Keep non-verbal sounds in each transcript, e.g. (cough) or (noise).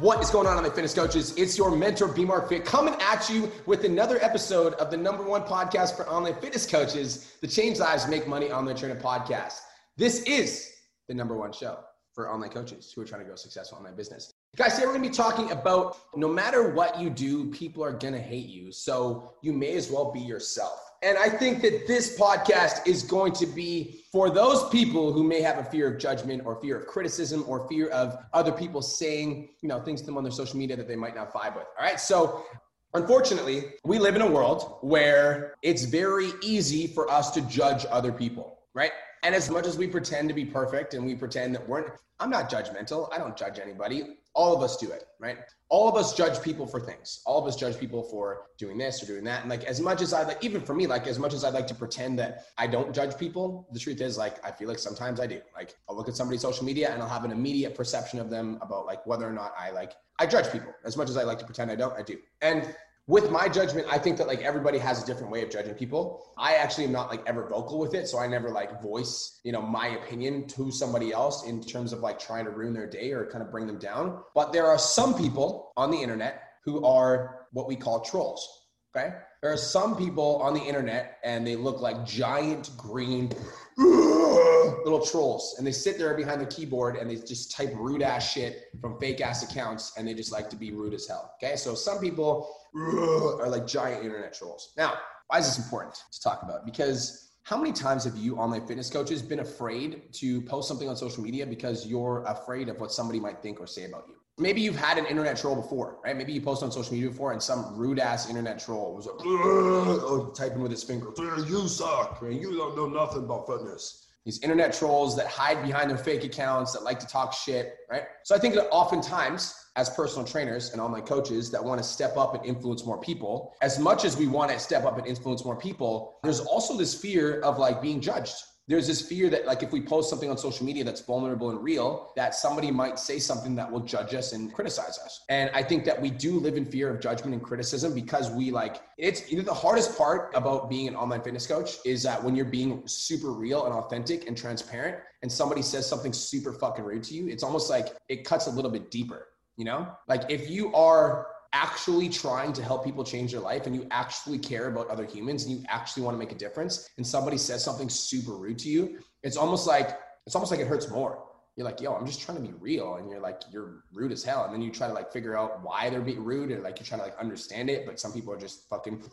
What is going on, online fitness coaches? It's your mentor, B Mark Fit, coming at you with another episode of the number one podcast for online fitness coaches, the Change Lives Make Money Online Trainer podcast. This is the number one show for online coaches who are trying to grow successful online business. Guys, today we're gonna be talking about no matter what you do, people are gonna hate you. So you may as well be yourself. And I think that this podcast is going to be for those people who may have a fear of judgment or fear of criticism or fear of other people saying, you know, things to them on their social media that they might not vibe with. All right. So unfortunately, we live in a world where it's very easy for us to judge other people, right? And as much as we pretend to be perfect and we pretend that we're, I'm not judgmental. I don't judge anybody. All of us do it, right? All of us judge people for things. All of us judge people for doing this or doing that. And like, as much as I like, even for me, like, as much as I'd like to pretend that I don't judge people, the truth is, like, I feel like sometimes I do. Like, I'll look at somebody's social media and I'll have an immediate perception of them about like whether or not I like, I judge people. As much as I like to pretend I don't, I do. And with my judgment, I think that like everybody has a different way of judging people. I actually am not like ever vocal with it. So I never like voice, you know, my opinion to somebody else in terms of like trying to ruin their day or kind of bring them down. But there are some people on the internet who are what we call trolls. Okay. There are some people on the internet and they look like giant green little trolls and they sit there behind the keyboard and they just type rude ass shit from fake ass accounts and they just like to be rude as hell. Okay. So some people are like giant internet trolls. Now, why is this important to talk about? Because how many times have you online fitness coaches been afraid to post something on social media because you're afraid of what somebody might think or say about you? Maybe you've had an internet troll before, right? Maybe you post on social media before and some rude ass internet troll was like, typing with his finger, you suck, man. You don't know nothing about fitness these internet trolls that hide behind their fake accounts that like to talk shit, right? So I think that oftentimes as personal trainers and online coaches that want to step up and influence more people, as much as we want to step up and influence more people, there's also this fear of like being judged there's this fear that like if we post something on social media that's vulnerable and real that somebody might say something that will judge us and criticize us. And i think that we do live in fear of judgment and criticism because we like it's you know the hardest part about being an online fitness coach is that when you're being super real and authentic and transparent and somebody says something super fucking rude to you it's almost like it cuts a little bit deeper you know? Like if you are actually trying to help people change their life and you actually care about other humans and you actually want to make a difference and somebody says something super rude to you it's almost like it's almost like it hurts more. You're like yo i'm just trying to be real and you're like you're rude as hell. And then you try to like figure out why they're being rude and like you're trying to like understand it but some people are just fucking (clears throat)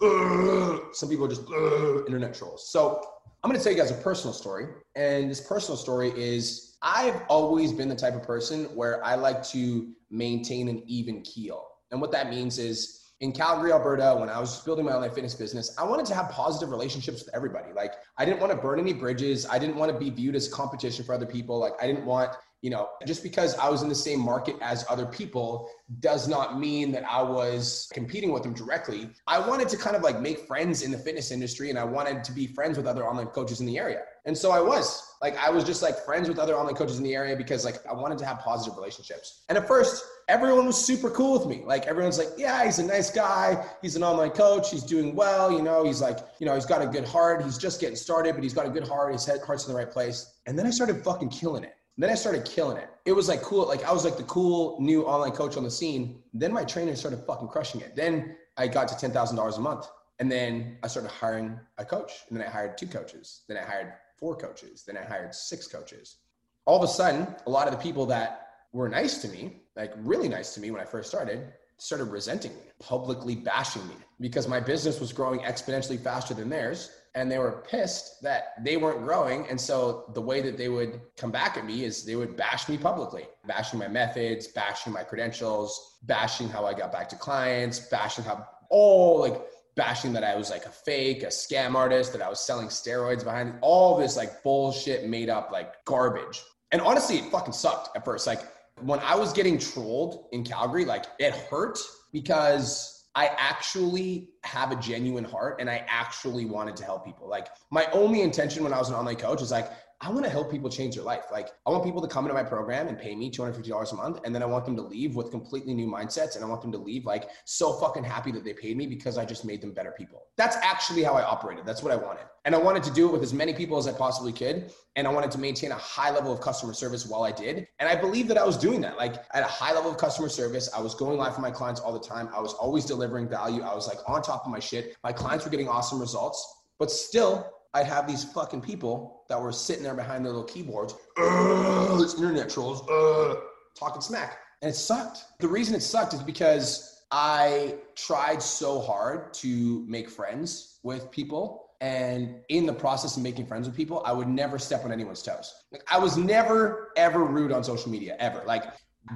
some people are just (clears throat) internet trolls. So i'm going to tell you guys a personal story and this personal story is i've always been the type of person where i like to maintain an even keel and what that means is in Calgary, Alberta, when I was building my online fitness business, I wanted to have positive relationships with everybody. Like, I didn't want to burn any bridges. I didn't want to be viewed as competition for other people. Like, I didn't want, you know, just because I was in the same market as other people does not mean that I was competing with them directly. I wanted to kind of like make friends in the fitness industry and I wanted to be friends with other online coaches in the area. And so I was like, I was just like friends with other online coaches in the area because like I wanted to have positive relationships. And at first, everyone was super cool with me. Like everyone's like, yeah, he's a nice guy. He's an online coach. He's doing well. You know, he's like, you know, he's got a good heart. He's just getting started, but he's got a good heart. His head, heart's in the right place. And then I started fucking killing it. Then I started killing it. It was like cool. Like I was like the cool new online coach on the scene. Then my trainer started fucking crushing it. Then I got to $10,000 a month. And then I started hiring a coach. And then I hired two coaches. Then I hired four coaches. Then I hired six coaches. All of a sudden, a lot of the people that were nice to me, like really nice to me when I first started, started resenting me, publicly bashing me because my business was growing exponentially faster than theirs. And they were pissed that they weren't growing. And so the way that they would come back at me is they would bash me publicly, bashing my methods, bashing my credentials, bashing how I got back to clients, bashing how all like bashing that I was like a fake, a scam artist, that I was selling steroids behind all this like bullshit made up like garbage. And honestly, it fucking sucked at first. Like when I was getting trolled in Calgary, like it hurt because I actually have a genuine heart and I actually wanted to help people. Like my only intention when I was an online coach is like, I want to help people change their life. Like I want people to come into my program and pay me $250 a month. And then I want them to leave with completely new mindsets. And I want them to leave like so fucking happy that they paid me because I just made them better people. That's actually how I operated. That's what I wanted. And I wanted to do it with as many people as I possibly could. And I wanted to maintain a high level of customer service while I did. And I believe that I was doing that. Like at a high level of customer service, I was going live for my clients all the time. I was always delivering value. I was like on top of my shit. My clients were getting awesome results. But still, I'd have these fucking people that were sitting there behind their little keyboards, it's internet trolls, talking smack. And it sucked. The reason it sucked is because I tried so hard to make friends with people. And in the process of making friends with people, I would never step on anyone's toes. Like, I was never, ever rude on social media, ever. Like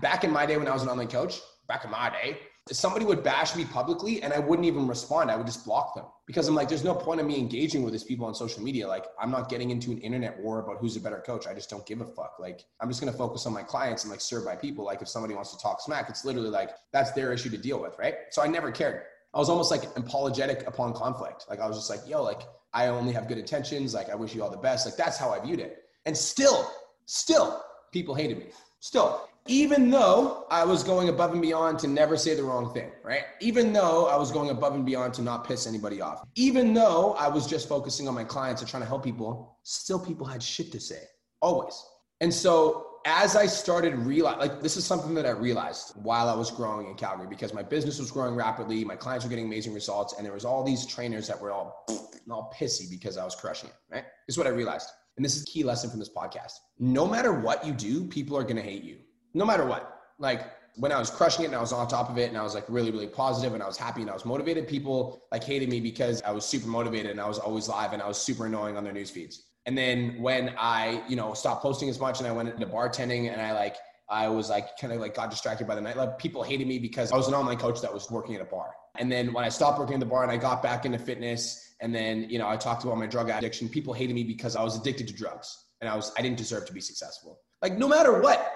back in my day when I was an online coach, back in my day, somebody would bash me publicly and I wouldn't even respond. I would just block them because I'm like, there's no point of me engaging with these people on social media. Like, I'm not getting into an internet war about who's a better coach. I just don't give a fuck. Like, I'm just going to focus on my clients and like serve my people. Like, if somebody wants to talk smack, it's literally like, that's their issue to deal with. Right. So I never cared. I was almost like apologetic upon conflict. Like, I was just like, yo, like, I only have good intentions. Like, I wish you all the best. Like, that's how I viewed it. And still, still, people hated me. Still, even though I was going above and beyond to never say the wrong thing, right? Even though I was going above and beyond to not piss anybody off, even though I was just focusing on my clients and trying to help people, still people had shit to say, always. And so as I started realize, like this is something that I realized while I was growing in Calgary because my business was growing rapidly, my clients were getting amazing results, and there was all these trainers that were all (sniffs) all pissy because I was crushing it. Right? This is what I realized, and this is key lesson from this podcast. No matter what you do, people are gonna hate you no matter what. Like when I was crushing it and I was on top of it and I was like really, really positive and I was happy and I was motivated, people like hated me because I was super motivated and I was always live and I was super annoying on their news feeds. And then when I, you know, stopped posting as much and I went into bartending and I like, I was like kind of like got distracted by the nightlife. People hated me because I was an online coach that was working at a bar. And then when I stopped working at the bar and I got back into fitness and then, you know, I talked about my drug addiction, people hated me because I was addicted to drugs and I was, I didn't deserve to be successful. Like no matter what,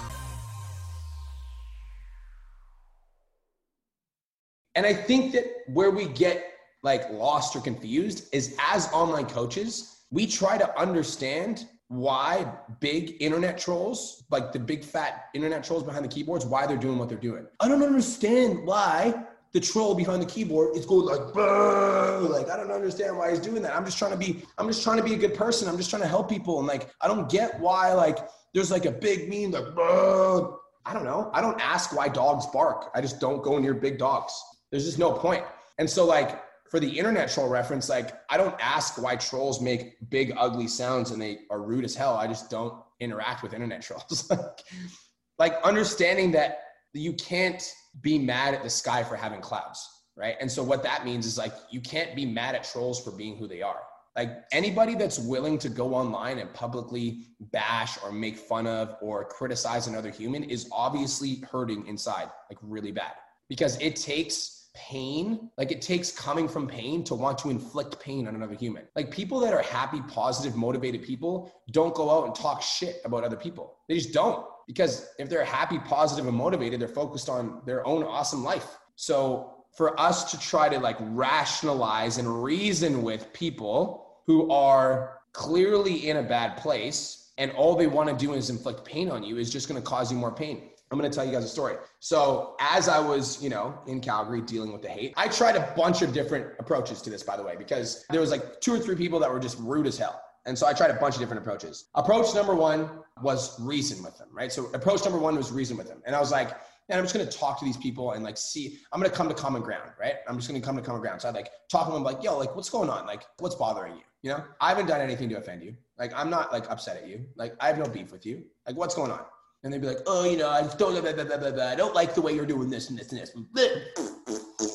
And I think that where we get like lost or confused is as online coaches, we try to understand why big internet trolls, like the big fat internet trolls behind the keyboards, why they're doing what they're doing. I don't understand why the troll behind the keyboard is going like, like I don't understand why he's doing that. I'm just trying to be, I'm just trying to be a good person. I'm just trying to help people, and like I don't get why like there's like a big meme like, I don't know. I don't ask why dogs bark. I just don't go near big dogs. There's just no point. And so, like, for the internet troll reference, like, I don't ask why trolls make big, ugly sounds and they are rude as hell. I just don't interact with internet (laughs) trolls. like, like, understanding that you can't be mad at the sky for having clouds, right? And so, what that means is like, you can't be mad at trolls for being who they are. Like anybody that's willing to go online and publicly bash or make fun of or criticize another human is obviously hurting inside, like really bad, because it takes pain like it takes coming from pain to want to inflict pain on another human. Like people that are happy positive motivated people don't go out and talk shit about other people. They just don't because if they're happy positive and motivated they're focused on their own awesome life. So for us to try to like rationalize and reason with people who are clearly in a bad place and all they want to do is inflict pain on you is just going to cause you more pain I'm going to tell you guys a story. So, as I was, you know, in Calgary dealing with the hate, I tried a bunch of different approaches to this, by the way, because there was like two or three people that were just rude as hell. And so I tried a bunch of different approaches. Approach number one was reason with them, right? So approach number one was reason with them. And I was like, and I'm just to talk to these people and like see, I'm to come to common ground, right? I'm just to come to common ground. So I like talk to them like, yo, like what's going on? Like what's bothering you? You know, I haven't done anything to offend you. Like I'm not like upset at you. Like I have no beef with you. Like what's going on? And they'd be like, oh, you know, I don't, blah, blah, blah, blah. I don't like the way you're doing this and this and this. (laughs)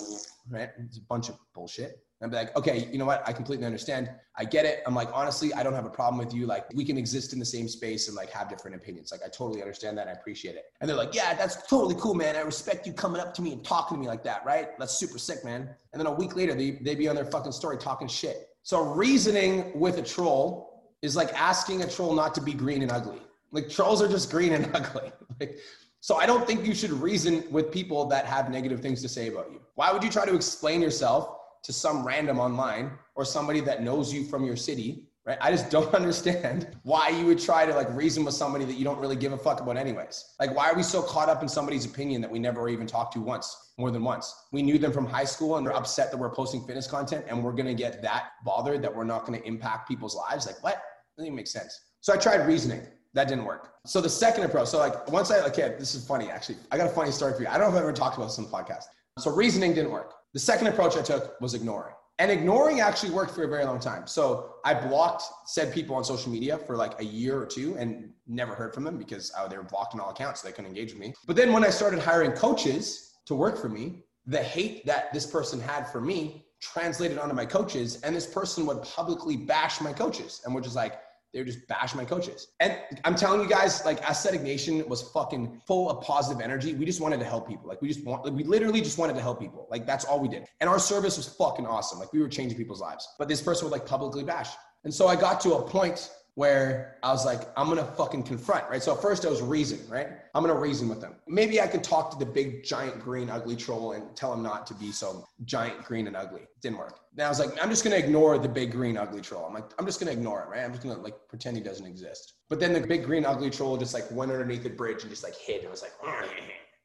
Right? It's a bunch of bullshit. And I'd be like, okay, you know what? I completely understand. I get it. I'm like, honestly, I don't have a problem with you. Like, we can exist in the same space and like have different opinions. Like, I totally understand that. I appreciate it. And they're like, yeah, that's totally cool, man. I respect you coming up to me and talking to me like that, right? That's super sick, man. And then a week later, they, they'd be on their fucking story talking shit. So, reasoning with a troll is like asking a troll not to be green and ugly. Like, trolls are just green and (laughs) ugly. Like, so I don't think you should reason with people that have negative things to say about you. Why would you try to explain yourself to some random online or somebody that knows you from your city, right? I just don't (laughs) understand why you would try to like reason with somebody that you don't really give a fuck about anyways. Like why are we so caught up in somebody's opinion that we never even talked to once, more than once? We knew them from high school and they're upset that we're posting fitness content and we're going to get that bothered that we're not going to impact people's lives. Like what? Doesn't even make sense. So I tried reasoning. That didn't work. So the second approach, so like once I, okay, this is funny actually. I got a funny story for you. I don't know if I've ever talked about this on podcast. So reasoning didn't work. The second approach I took was ignoring. And ignoring actually worked for a very long time. So I blocked said people on social media for like a year or two and never heard from them because oh, they were blocked on all accounts. So they couldn't engage with me. But then when I started hiring coaches to work for me, the hate that this person had for me translated onto my coaches. And this person would publicly bash my coaches and would just like, they would just bash my coaches. And I'm telling you guys, like Aesthetic Nation was fucking full of positive energy. We just wanted to help people. Like we just want, like, we literally just wanted to help people. Like that's all we did. And our service was fucking awesome. Like we were changing people's lives. But this person would like publicly bash. And so I got to a point where I was like, I'm gonna fucking confront, right? So at first I was reason, right? I'm gonna reason with them. Maybe I could talk to the big, giant, green, ugly troll and tell him not to be so giant, green, and ugly. didn't work. Then I was like, I'm just gonna ignore the big, green, ugly troll. I'm like, I'm just gonna ignore it, right? I'm just gonna like pretend he doesn't exist. But then the big, green, ugly troll just like went underneath the bridge and just like hid and was like,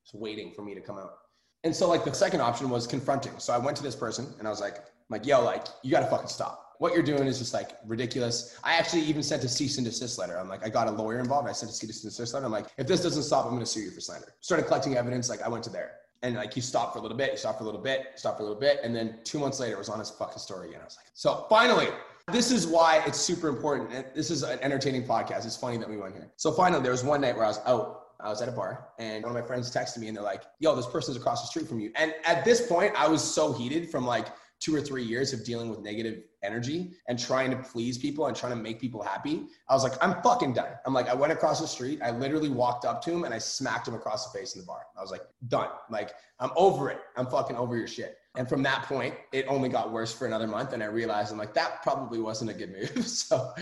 just waiting for me to come out. And so like the second option was confronting. So I went to this person and I was like, I'm like, yo, like you gotta fucking stop what you're doing is just like ridiculous. I actually even sent a cease and desist letter. I'm like, I got a lawyer involved. I sent a cease and desist letter. I'm like, if this doesn't stop, I'm going to sue you for slander. Started collecting evidence. Like I went to there and like he stopped for a little bit, he stopped for a little bit, stopped for a little bit. And then two months later, it was on his fucking story again. I was like, so finally, this is why it's super important. This is an entertaining podcast. It's funny that we went here. So finally, there was one night where I was out I was at a bar and one of my friends texted me and they're like, yo, this person's across the street from you. And at this point, I was so heated from like two or three years of dealing with negative energy and trying to please people and trying to make people happy. I was like, I'm fucking done. I'm like, I went across the street. I literally walked up to him and I smacked him across the face in the bar. I was like, done. Like, I'm over it. I'm fucking over your shit. And from that point, it only got worse for another month. And I realized I'm like, that probably wasn't a good move. (laughs) so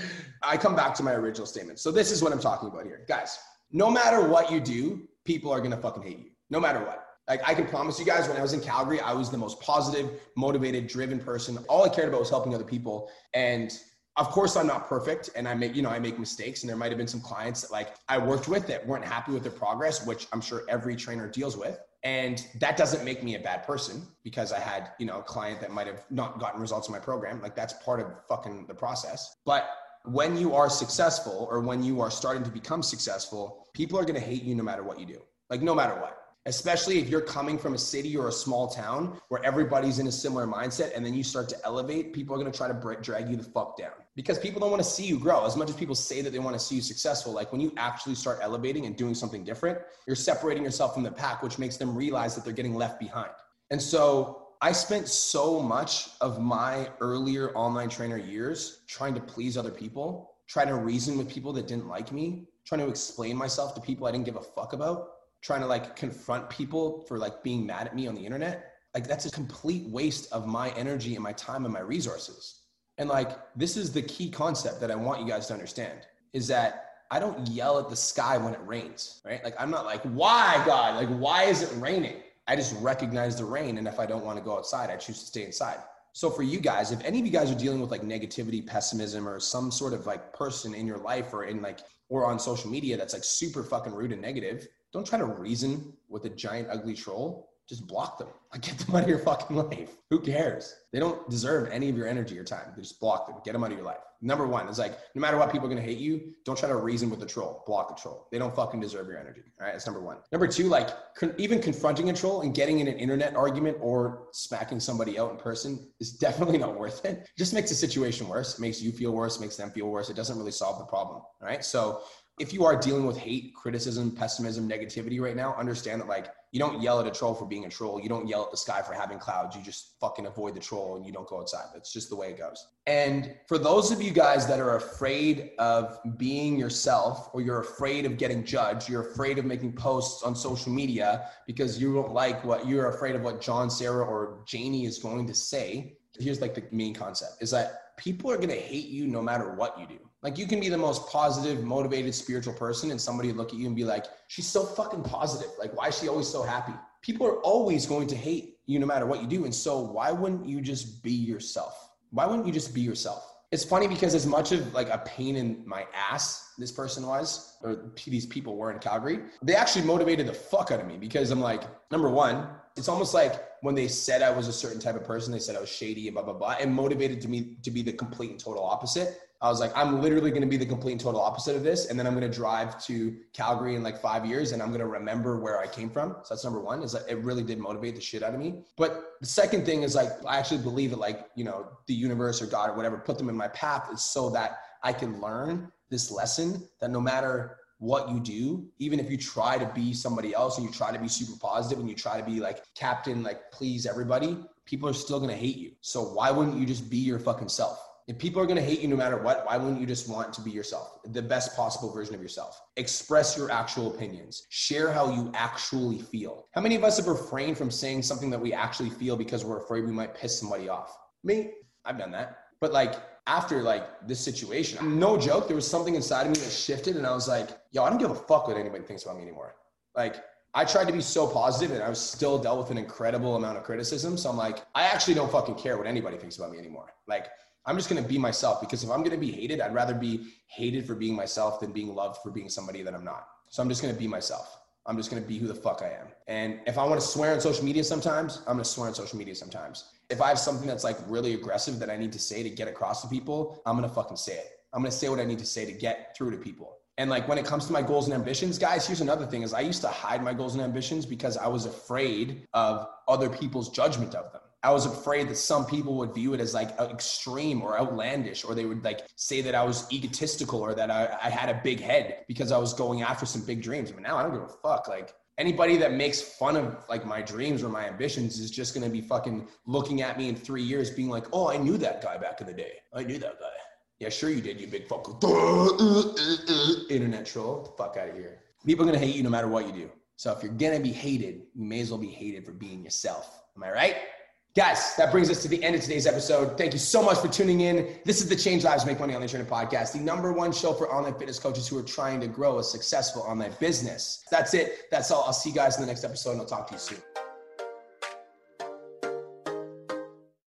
I come back to my original statement. So this is what I'm talking about here. Guys, no matter what you do, people are to fucking hate you. No matter what. Like I can promise you guys, when I was in Calgary, I was the most positive, motivated, driven person. All I cared about was helping other people. And of course, I'm not perfect, and I make you know I make mistakes, and there might have been some clients that like I worked with that weren't happy with their progress, which I'm sure every trainer deals with. And that doesn't make me a bad person because I had you know a client that might have not gotten results in my program. Like that's part of fucking the process. But when you are successful or when you are starting to become successful, people are going to hate you no matter what you do. Like no matter what especially if you're coming from a city or a small town where everybody's in a similar mindset and then you start to elevate people are going to try to drag you the fuck down. Because people don't want to see you grow. As much as people say that they want to see you successful like when you actually start elevating and doing something different you're separating yourself from the pack which makes them realize that they're getting left behind. And so I spent so much of my earlier online trainer years trying to please other people, trying to reason with people that didn't like me, trying to explain myself to people I didn't give a fuck about trying to like confront people for like being mad at me on the internet like that's a complete waste of my energy and my time and my resources. And like this is the key concept that i want you guys to understand is that i don't yell at the sky when it rains right? Like i'm not like why god? Like why is it raining? I just recognize the rain and if i don't want to go outside i choose to stay inside. So for you guys if any of you guys are dealing with like negativity pessimism or some sort of like person in your life or in like or on social media that's like super fucking rude and negative don't try to reason with a giant ugly troll. Just block them. (laughs) Like get them out of your fucking life. Who cares? They don't deserve any of your energy or time. Just block them. Get them out of your life. Number one is like, no matter what people are gonna hate you, don't try to reason with the troll. Block the troll. They don't fucking deserve your energy. All right, that's number one. Number two, like con- even confronting a troll and getting in an internet argument or smacking somebody out in person is definitely not worth it. it just makes the situation worse. It makes you feel worse. Makes them feel worse. It doesn't really solve the problem. All right, so if you are dealing with hate, criticism, pessimism, negativity right now, understand that like you don't yell at a troll for being a troll. You don't yell at the sky for having clouds. You just fucking avoid the troll and you don't go outside. That's just the way it goes. And for those of you guys that are afraid of being yourself or you're afraid of getting judged, you're afraid of making posts on social media because you don't like what you're afraid of what John, Sarah, or Janie is going to say. Here's like the main concept is that people are going to hate you no matter what you do. Like you can be the most positive, motivated, spiritual person, and somebody look at you and be like, "She's so fucking positive. Like, why is she always so happy?" People are always going to hate you no matter what you do, and so why wouldn't you just be yourself? Why wouldn't you just be yourself? It's funny because as much of like a pain in my ass this person was, or these people were in Calgary, they actually motivated the fuck out of me because I'm like, number one, it's almost like when they said I was a certain type of person, they said I was shady and blah blah blah, and motivated to me to be the complete and total opposite. I was like, I'm literally going to be the complete and total opposite of this, and then I'm going to drive to Calgary in like five years, and I'm going to remember where I came from. So that's number one. Is that it really did motivate the shit out of me. But the second thing is like I actually believe that like you know the universe or God or whatever put them in my path is so that I can learn this lesson that no matter what you do, even if you try to be somebody else and you try to be super positive and you try to be like captain, like please everybody, people are still gonna hate you. So why wouldn't you just be your fucking self? If people are going to hate you no matter what, why wouldn't you just want to be yourself, the best possible version of yourself? Express your actual opinions. Share how you actually feel. How many of us have refrained from saying something that we actually feel because we're afraid we might piss somebody off? Me, I've done that. But like after like this situation, no joke, there was something inside of me that shifted and I was like, yo, I don't give a fuck what anybody thinks about me anymore. Like I tried to be so positive and I was still dealt with an incredible amount of criticism. So I'm like, I actually don't fucking care what anybody thinks about me anymore. Like I'm just to be myself because if I'm to be hated, I'd rather be hated for being myself than being loved for being somebody that I'm not. So I'm just to be myself. I'm just going to be who the fuck I am. And if I want to swear on social media sometimes, I'm going to swear on social media sometimes. If I have something that's like really aggressive that I need to say to get across to people, I'm going to fucking say it. I'm going to say what I need to say to get through to people. And like when it comes to my goals and ambitions, guys, here's another thing is I used to hide my goals and ambitions because I was afraid of other people's judgment of them. I was afraid that some people would view it as like extreme or outlandish, or they would like say that I was egotistical or that I, I had a big head because I was going after some big dreams. But now I don't give a fuck. Like anybody that makes fun of like my dreams or my ambitions is just gonna be fucking looking at me in three years, being like, "Oh, I knew that guy back in the day. I knew that guy." Yeah, sure you did, you big fucking (laughs) internet troll. The Fuck out of here. People are gonna hate you no matter what you do. So if you're gonna be hated, you may as well be hated for being yourself. Am I right? Guys, that brings us to the end of today's episode. Thank you so much for tuning in. This is the Change Lives Make Money on the Internet podcast, the number one show for online fitness coaches who are trying to grow a successful online business. That's it. That's all. I'll see you guys in the next episode and I'll talk to you soon.